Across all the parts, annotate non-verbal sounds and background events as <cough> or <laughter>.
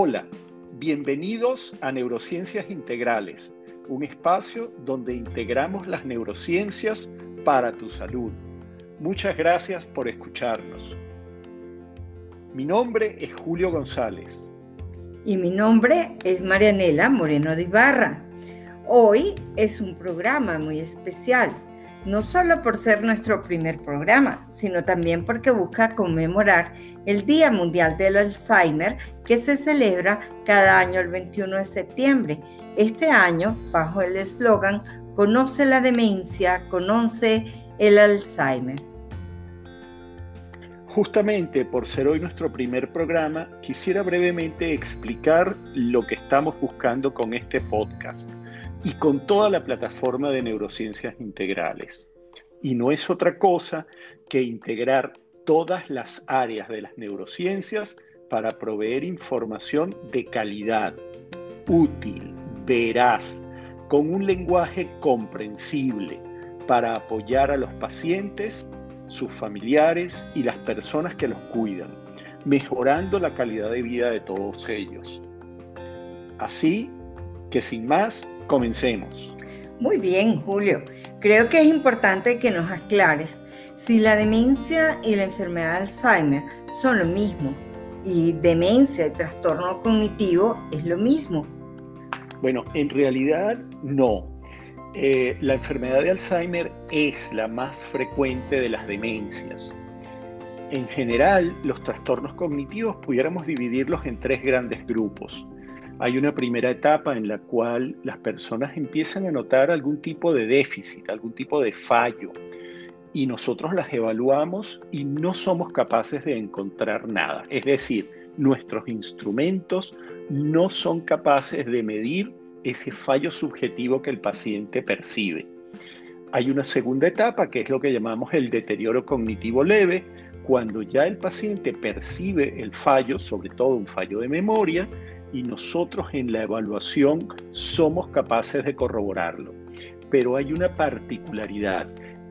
Hola, bienvenidos a Neurociencias Integrales, un espacio donde integramos las neurociencias para tu salud. Muchas gracias por escucharnos. Mi nombre es Julio González. Y mi nombre es Marianela Moreno de Ibarra. Hoy es un programa muy especial no solo por ser nuestro primer programa, sino también porque busca conmemorar el Día Mundial del Alzheimer que se celebra cada año el 21 de septiembre. Este año, bajo el eslogan Conoce la demencia, conoce el Alzheimer. Justamente por ser hoy nuestro primer programa, quisiera brevemente explicar lo que estamos buscando con este podcast y con toda la plataforma de neurociencias integrales. Y no es otra cosa que integrar todas las áreas de las neurociencias para proveer información de calidad, útil, veraz, con un lenguaje comprensible para apoyar a los pacientes, sus familiares y las personas que los cuidan, mejorando la calidad de vida de todos ellos. Así que sin más, Comencemos. Muy bien, Julio. Creo que es importante que nos aclares si la demencia y la enfermedad de Alzheimer son lo mismo y demencia y trastorno cognitivo es lo mismo. Bueno, en realidad no. Eh, la enfermedad de Alzheimer es la más frecuente de las demencias. En general, los trastornos cognitivos pudiéramos dividirlos en tres grandes grupos. Hay una primera etapa en la cual las personas empiezan a notar algún tipo de déficit, algún tipo de fallo, y nosotros las evaluamos y no somos capaces de encontrar nada. Es decir, nuestros instrumentos no son capaces de medir ese fallo subjetivo que el paciente percibe. Hay una segunda etapa que es lo que llamamos el deterioro cognitivo leve, cuando ya el paciente percibe el fallo, sobre todo un fallo de memoria, y nosotros en la evaluación somos capaces de corroborarlo. Pero hay una particularidad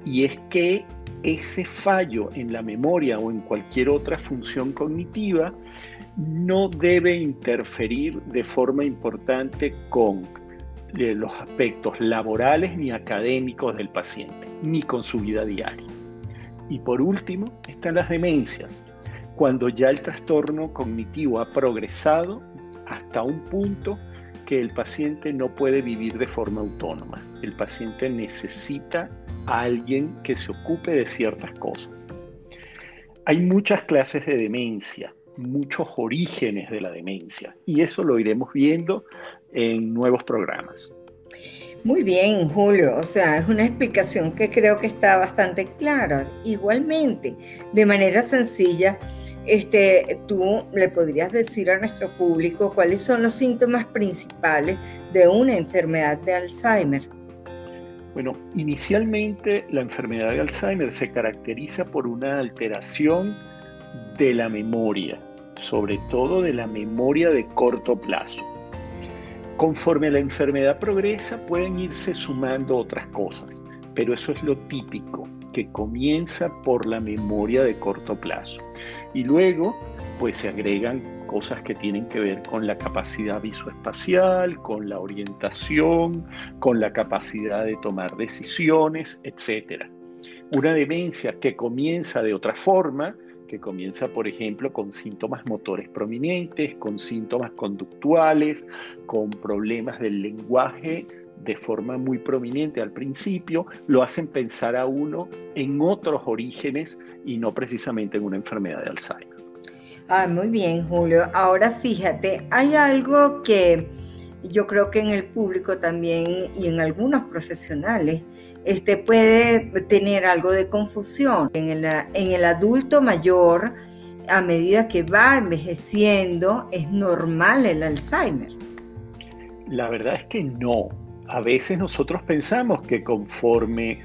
y es que ese fallo en la memoria o en cualquier otra función cognitiva no debe interferir de forma importante con eh, los aspectos laborales ni académicos del paciente, ni con su vida diaria. Y por último, están las demencias, cuando ya el trastorno cognitivo ha progresado hasta un punto que el paciente no puede vivir de forma autónoma. El paciente necesita a alguien que se ocupe de ciertas cosas. Hay muchas clases de demencia, muchos orígenes de la demencia y eso lo iremos viendo en nuevos programas. Muy bien, Julio. O sea, es una explicación que creo que está bastante clara. Igualmente, de manera sencilla, este, tú le podrías decir a nuestro público cuáles son los síntomas principales de una enfermedad de Alzheimer. Bueno, inicialmente la enfermedad de Alzheimer se caracteriza por una alteración de la memoria, sobre todo de la memoria de corto plazo. Conforme la enfermedad progresa pueden irse sumando otras cosas, pero eso es lo típico que comienza por la memoria de corto plazo. Y luego, pues se agregan cosas que tienen que ver con la capacidad visoespacial, con la orientación, con la capacidad de tomar decisiones, etc. Una demencia que comienza de otra forma, que comienza, por ejemplo, con síntomas motores prominentes, con síntomas conductuales, con problemas del lenguaje, de forma muy prominente al principio, lo hacen pensar a uno en otros orígenes y no precisamente en una enfermedad de Alzheimer. Ah, muy bien, Julio. Ahora fíjate, hay algo que yo creo que en el público también y en algunos profesionales este, puede tener algo de confusión. En el, en el adulto mayor, a medida que va envejeciendo, es normal el Alzheimer. La verdad es que no a veces nosotros pensamos que conforme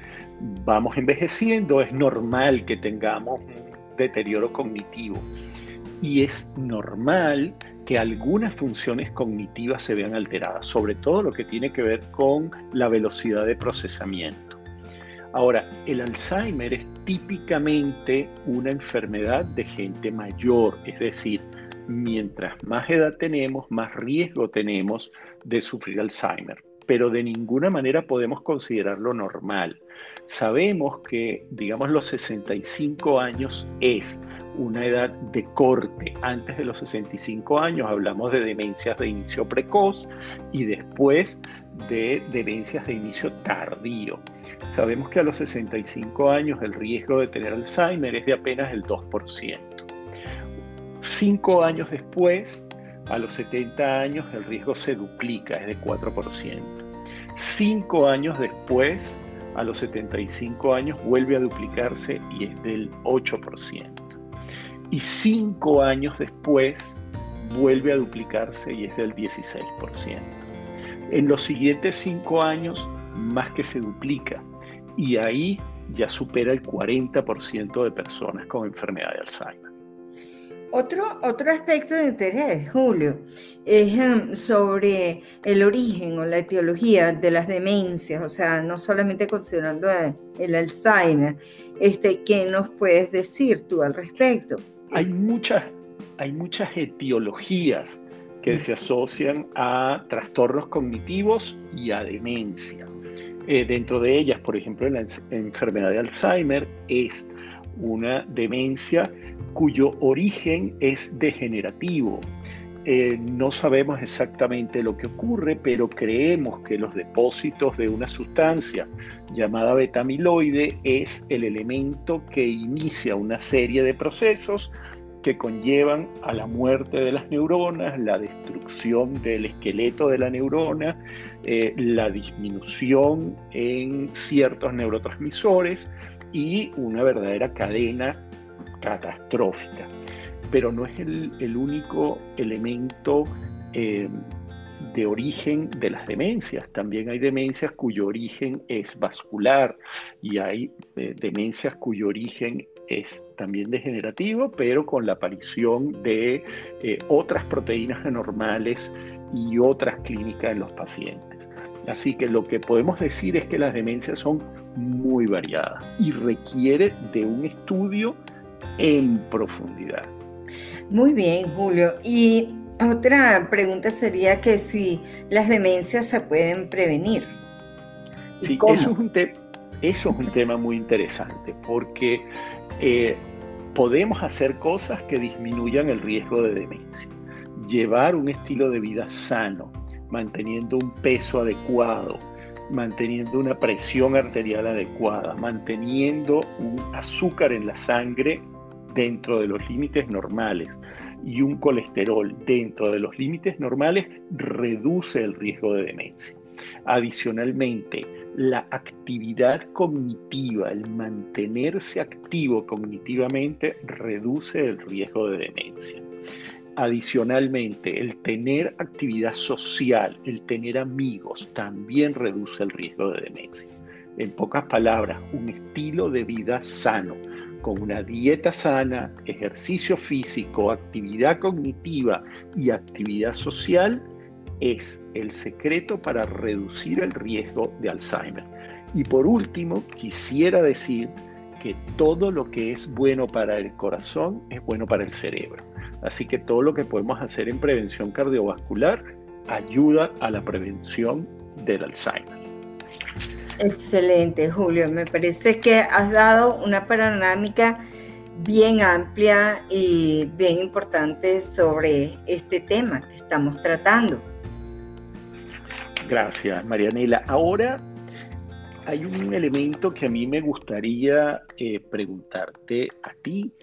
vamos envejeciendo es normal que tengamos un deterioro cognitivo y es normal que algunas funciones cognitivas se vean alteradas, sobre todo lo que tiene que ver con la velocidad de procesamiento. Ahora, el Alzheimer es típicamente una enfermedad de gente mayor, es decir, mientras más edad tenemos, más riesgo tenemos de sufrir Alzheimer, pero de ninguna manera podemos considerarlo normal. Sabemos que, digamos, los 65 años es una edad de corte. Antes de los 65 años hablamos de demencias de inicio precoz y después de demencias de inicio tardío. Sabemos que a los 65 años el riesgo de tener Alzheimer es de apenas el 2%. Cinco años después, a los 70 años, el riesgo se duplica, es de 4%. Cinco años después, a los 75 años, vuelve a duplicarse y es del 8% y cinco años después vuelve a duplicarse y es del 16%. En los siguientes cinco años más que se duplica y ahí ya supera el 40% de personas con enfermedad de Alzheimer. Otro, otro aspecto de interés, Julio, es em, sobre el origen o la etiología de las demencias, o sea, no solamente considerando el Alzheimer. Este, ¿Qué nos puedes decir tú al respecto? hay muchas, hay muchas etiologías que se asocian a trastornos cognitivos y a demencia. Eh, dentro de ellas, por ejemplo, la enfermedad de Alzheimer es una demencia cuyo origen es degenerativo. Eh, no sabemos exactamente lo que ocurre, pero creemos que los depósitos de una sustancia llamada betamiloide es el elemento que inicia una serie de procesos que conllevan a la muerte de las neuronas, la destrucción del esqueleto de la neurona, eh, la disminución en ciertos neurotransmisores y una verdadera cadena catastrófica pero no es el, único elemento eh, de origen de las demencias. También hay demencias cuyo origen es vascular y hay eh, demencias cuyo origen es también degenerativo, pero con la aparición de eh, otras proteínas anormales y otras clínicas en los pacientes. Así que lo que podemos decir es que las demencias son muy variadas y requiere de un estudio en profundidad. Muy bien, Julio. Y otra pregunta sería que si las demencias se pueden prevenir. Sí, eso es, un eso es un tema muy interesante porque eh, podemos hacer cosas que disminuyan el riesgo de demencia. Llevar un estilo de vida sano, manteniendo un peso adecuado, manteniendo una presión arterial adecuada, manteniendo un azúcar en la sangre dentro de los límites normales y un colesterol dentro de los límites normales reduce el riesgo de demencia. Adicionalmente, la actividad cognitiva, el mantenerse activo cognitivamente, reduce el riesgo de demencia. Adicionalmente, el tener actividad social, el tener amigos, también reduce el riesgo de demencia. En pocas palabras, un estilo de vida sano, con una dieta sana, ejercicio físico, actividad cognitiva y actividad social es el secreto para reducir el riesgo de Alzheimer. Y por último, quisiera decir que todo lo que es bueno para el corazón es bueno para el cerebro. Así que todo lo que podemos hacer en prevención cardiovascular ayuda a la prevención del Alzheimer. Excelente, Julio. Me parece que has dado una panorámica bien amplia y bien importante sobre este tema que estamos tratando. Gracias, Marianela. Ahora hay un elemento que a mí me gustaría eh, preguntarte a ti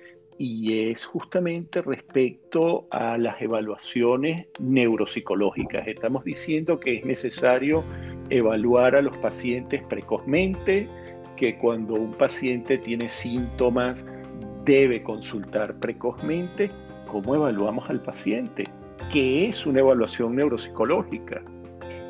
y es justamente respecto a las evaluaciones neuropsicológicas. Estamos diciendo que es necesario evaluar a los pacientes precozmente, que cuando un paciente tiene síntomas debe consultar precozmente. ¿Cómo evaluamos al paciente? ¿Qué es una evaluación neuropsicológica?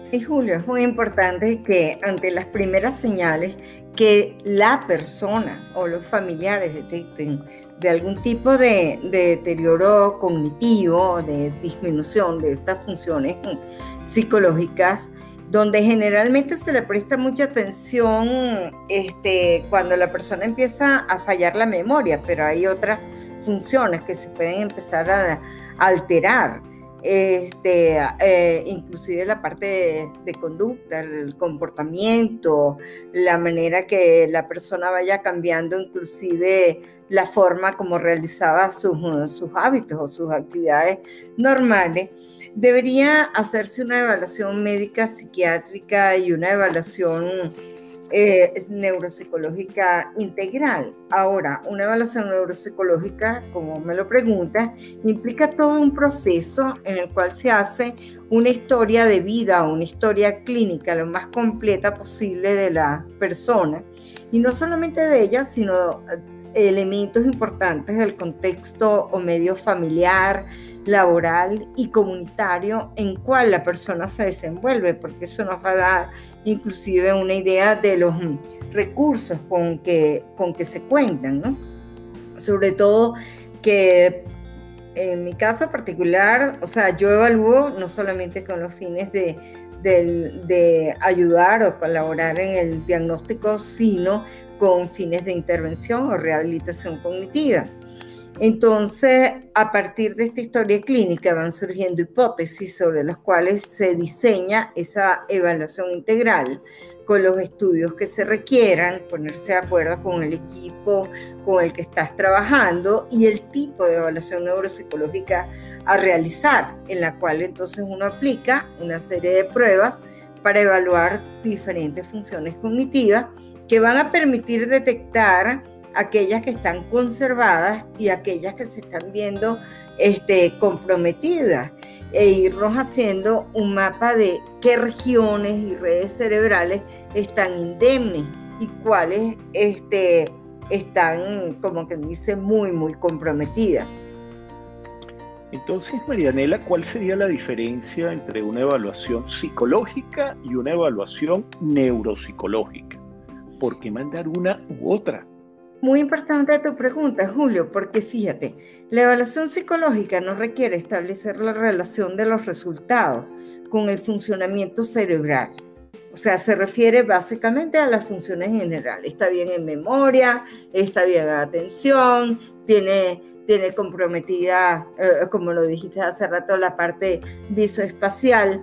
Sí, Julio, es muy importante que ante las primeras señales que la persona o los familiares detecten de algún tipo de, de deterioro cognitivo, de disminución de estas funciones <laughs> psicológicas, donde generalmente se le presta mucha atención este, cuando la persona empieza a fallar la memoria, pero hay otras funciones que se pueden empezar a, alterar este, eh, inclusive la parte de, conducta, el comportamiento, la manera que la persona vaya cambiando, inclusive la forma como realizaba sus, sus hábitos o sus actividades normales, debería hacerse una evaluación médica psiquiátrica y una evaluación eh, neuropsicológica integral. Ahora, una evaluación neuropsicológica, como me lo pregunta, implica todo un proceso en el cual se hace una historia de vida, una historia clínica lo más completa posible de la persona, y no solamente de ella, sino elementos importantes del contexto o medio familiar, laboral y comunitario en cual la persona se desenvuelve, porque eso nos va a dar inclusive una idea de los recursos con que, con que se cuentan, ¿no? Sobre todo que en mi caso particular, o sea, yo evalúo no solamente con los fines de, de, ayudar o colaborar en el diagnóstico, sino con fines de intervención o rehabilitación cognitiva. Entonces, a partir de esta historia clínica van surgiendo hipótesis sobre las cuales se diseña esa evaluación integral con los estudios que se requieran, ponerse de acuerdo con el equipo con el que estás trabajando y el tipo de evaluación neuropsicológica a realizar, en la cual entonces uno aplica una serie de pruebas para evaluar diferentes funciones cognitivas que van a permitir detectar aquellas que están conservadas y aquellas que se están viendo este, comprometidas e irnos haciendo un mapa de qué regiones y redes cerebrales están indemnes y cuáles este, están, como que dice, muy, muy comprometidas. Entonces, Marianela, ¿cuál sería la diferencia entre una evaluación psicológica y una evaluación neuropsicológica? ¿Por qué mandar una u otra? Muy importante tu pregunta, Julio, porque fíjate, la evaluación psicológica no requiere establecer la relación de los resultados con el funcionamiento cerebral. O sea, se refiere básicamente a las funciones generales. Está bien en memoria, está bien en atención, tiene, tiene comprometida, eh, como lo dijiste hace rato, la parte visoespacial,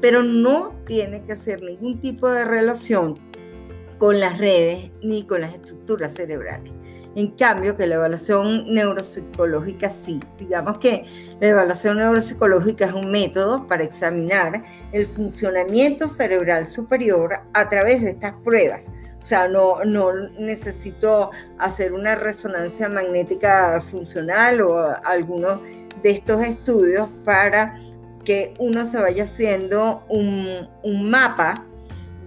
pero no tiene que hacer ningún tipo de relación con las redes ni con las estructuras cerebrales. En cambio, que la evaluación neuropsicológica sí. Digamos que la evaluación neuropsicológica es un método para examinar el funcionamiento cerebral superior a través de estas pruebas. O sea, no, no necesito hacer una resonancia magnética funcional o alguno de estos estudios para que uno se vaya haciendo un, un mapa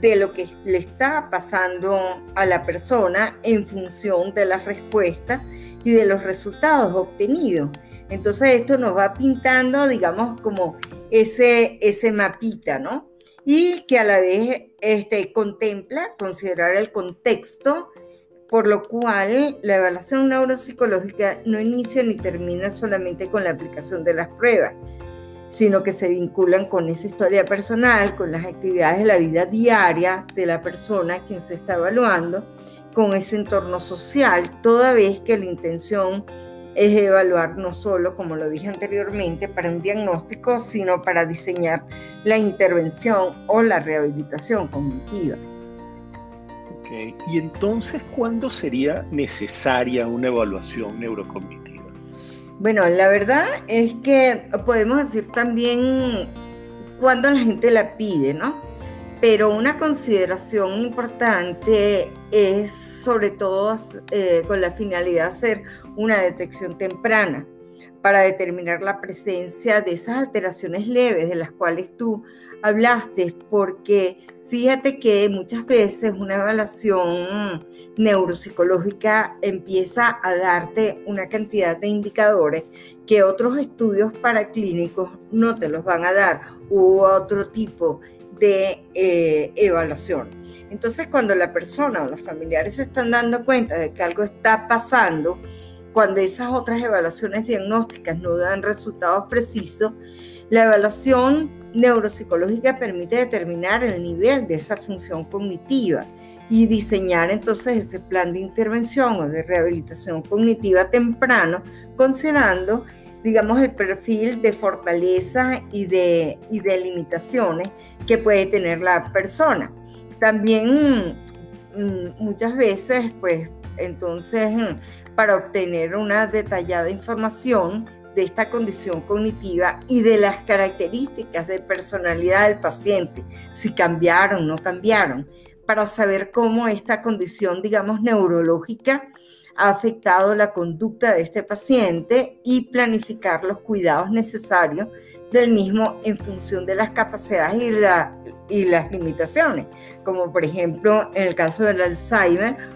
de lo que le está pasando a la persona en función de las respuestas y de los resultados obtenidos. Entonces esto nos va pintando, digamos, como ese, ese mapita, ¿no? Y que a la vez este, contempla considerar el contexto, por lo cual la evaluación neuropsicológica no inicia ni termina solamente con la aplicación de las pruebas, sino que se vinculan con esa historia personal, con las actividades de la vida diaria de la persona quien se está evaluando, con ese entorno social, toda vez que la intención es evaluar no solo, como lo dije anteriormente, para un diagnóstico, sino para diseñar la intervención o la rehabilitación cognitiva. Okay. ¿Y entonces cuándo sería necesaria una evaluación neurocognitiva? Bueno, la verdad es que podemos decir también cuando la gente la pide, ¿no? Pero una consideración importante es sobre todo eh, con la finalidad de hacer una detección temprana para determinar la presencia de esas alteraciones leves de las cuales tú hablaste, porque Fíjate que muchas veces una evaluación neuropsicológica empieza a darte una cantidad de indicadores que otros estudios paraclínicos no te los van a dar u otro tipo de eh, evaluación. Entonces, cuando la persona o los familiares se están dando cuenta de que algo está pasando, cuando esas otras evaluaciones diagnósticas no dan resultados precisos, la evaluación neuropsicológica permite determinar el nivel de esa función cognitiva y diseñar entonces ese plan de intervención o de rehabilitación cognitiva temprano, considerando digamos, el perfil de fortaleza y de, y de limitaciones que puede tener la persona. También mm, muchas veces, pues, entonces, mm, para obtener una detallada información de esta condición cognitiva y de las características de personalidad del paciente, si cambiaron, o no cambiaron, para saber cómo esta condición, digamos, neurológica ha afectado la conducta de este paciente y planificar los cuidados necesarios del mismo en función de las capacidades y, y las limitaciones, como por ejemplo en el caso del Alzheimer,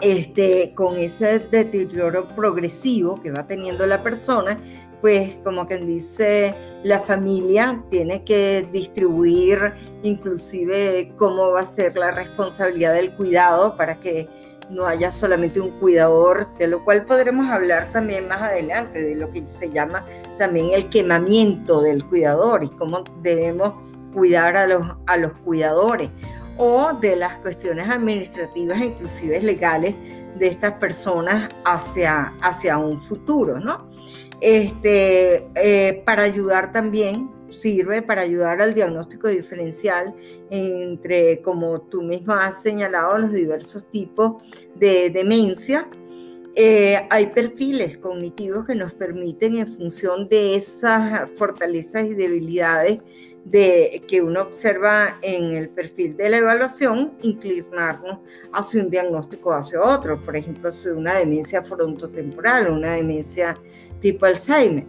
este, con ese deterioro progresivo que va teniendo la persona, pues como quien dice, la familia tiene que distribuir inclusive cómo va a ser la responsabilidad del cuidado para que no haya solamente un cuidador, de lo cual podremos hablar también más adelante, de lo que se llama también el quemamiento del cuidador y cómo debemos cuidar a los, a los cuidadores o de las cuestiones administrativas inclusive legales de estas personas hacia, hacia un futuro, ¿no? Este, eh, para ayudar también, sirve para ayudar al diagnóstico diferencial entre, como tú misma has señalado, los diversos tipos de demencia. Eh, hay perfiles cognitivos que nos permiten, en función de esas fortalezas y debilidades, de, que uno observa en el perfil de la evaluación, inclinarnos hacia un diagnóstico o hacia otro, por ejemplo, hacia una demencia frontotemporal una demencia tipo Alzheimer.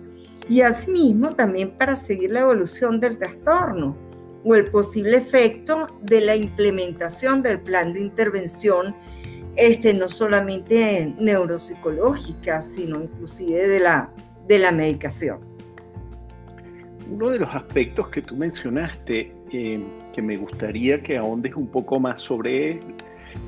Y asimismo también para seguir la evolución del trastorno o el posible efecto de la implementación del plan de intervención, este, no solamente neuropsicológica, sino inclusive de la, de la medicación. Uno de los aspectos que tú mencionaste, eh, que me gustaría que ahondes un poco más sobre él,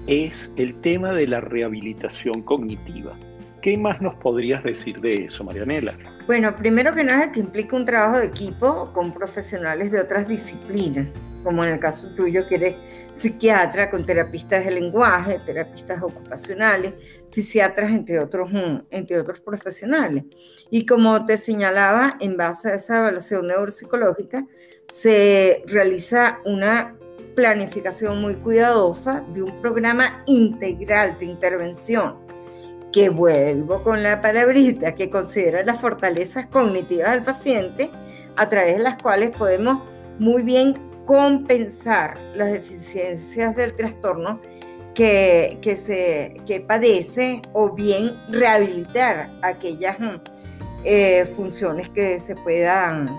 es el tema de la rehabilitación cognitiva. ¿Qué más nos podrías decir de eso, Marianela? Bueno, primero que nada, que implica un trabajo de equipo con profesionales de otras disciplinas como en el caso tuyo que eres psiquiatra con terapistas de lenguaje, terapistas ocupacionales, fisiatras, entre otros, mm, entre otros profesionales. Y como te señalaba, en base a esa evaluación neuropsicológica, se realiza una planificación muy cuidadosa de un programa integral de intervención que vuelvo con la palabrita, que considera las fortalezas cognitivas del paciente, a través de las cuales podemos muy bien compensar las deficiencias del trastorno que, que, se, que padece o bien rehabilitar aquellas eh, funciones que se, puedan,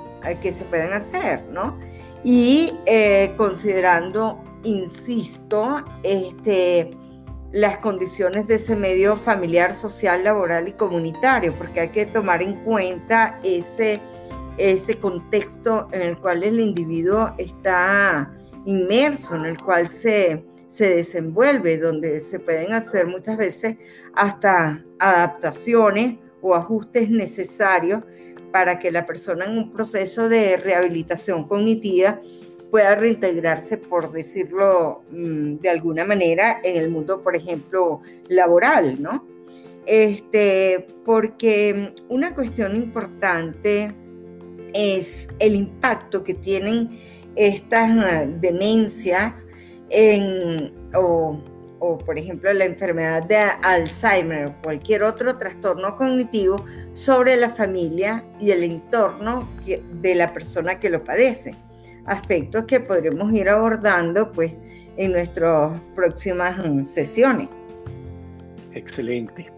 que se puedan hacer, ¿no? Y eh, considerando, insisto, este, las condiciones de ese medio familiar, social, laboral y comunitario, porque hay que tomar en cuenta ese ese contexto en el cual el individuo está inmerso, en el cual se, se desenvuelve, donde se pueden hacer muchas veces hasta adaptaciones o ajustes necesarios para que la persona en un proceso de rehabilitación cognitiva pueda reintegrarse, por decirlo mm, de alguna manera, en el mundo, por ejemplo, laboral, ¿no? Este, porque una cuestión importante es el impacto que tienen estas ah, demencias en, o, por ejemplo, la enfermedad de Alzheimer o cualquier otro trastorno cognitivo sobre la familia y el entorno de la persona que lo padece. Aspectos que podremos ir abordando pues, en nuestras próximas mm, sesiones. Excelente.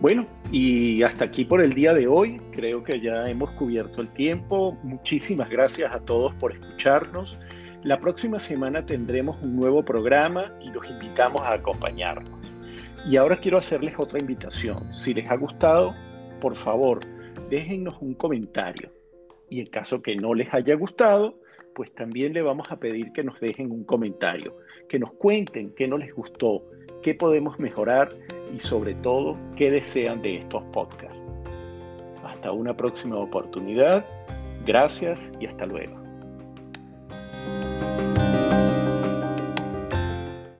Bueno, y hasta aquí por el día de hoy. Creo que ya hemos cubierto el tiempo. Muchísimas gracias a todos por escucharnos. La próxima semana tendremos un nuevo programa y los invitamos a acompañarnos. Y ahora quiero hacerles otra invitación. Si les ha gustado, por favor, déjennos un comentario. Y en caso que no les haya gustado, pues también le vamos a pedir que nos dejen un comentario, que nos cuenten qué no les gustó, qué podemos mejorar y sobre todo qué desean de estos podcasts. Hasta una próxima oportunidad. Gracias y hasta luego.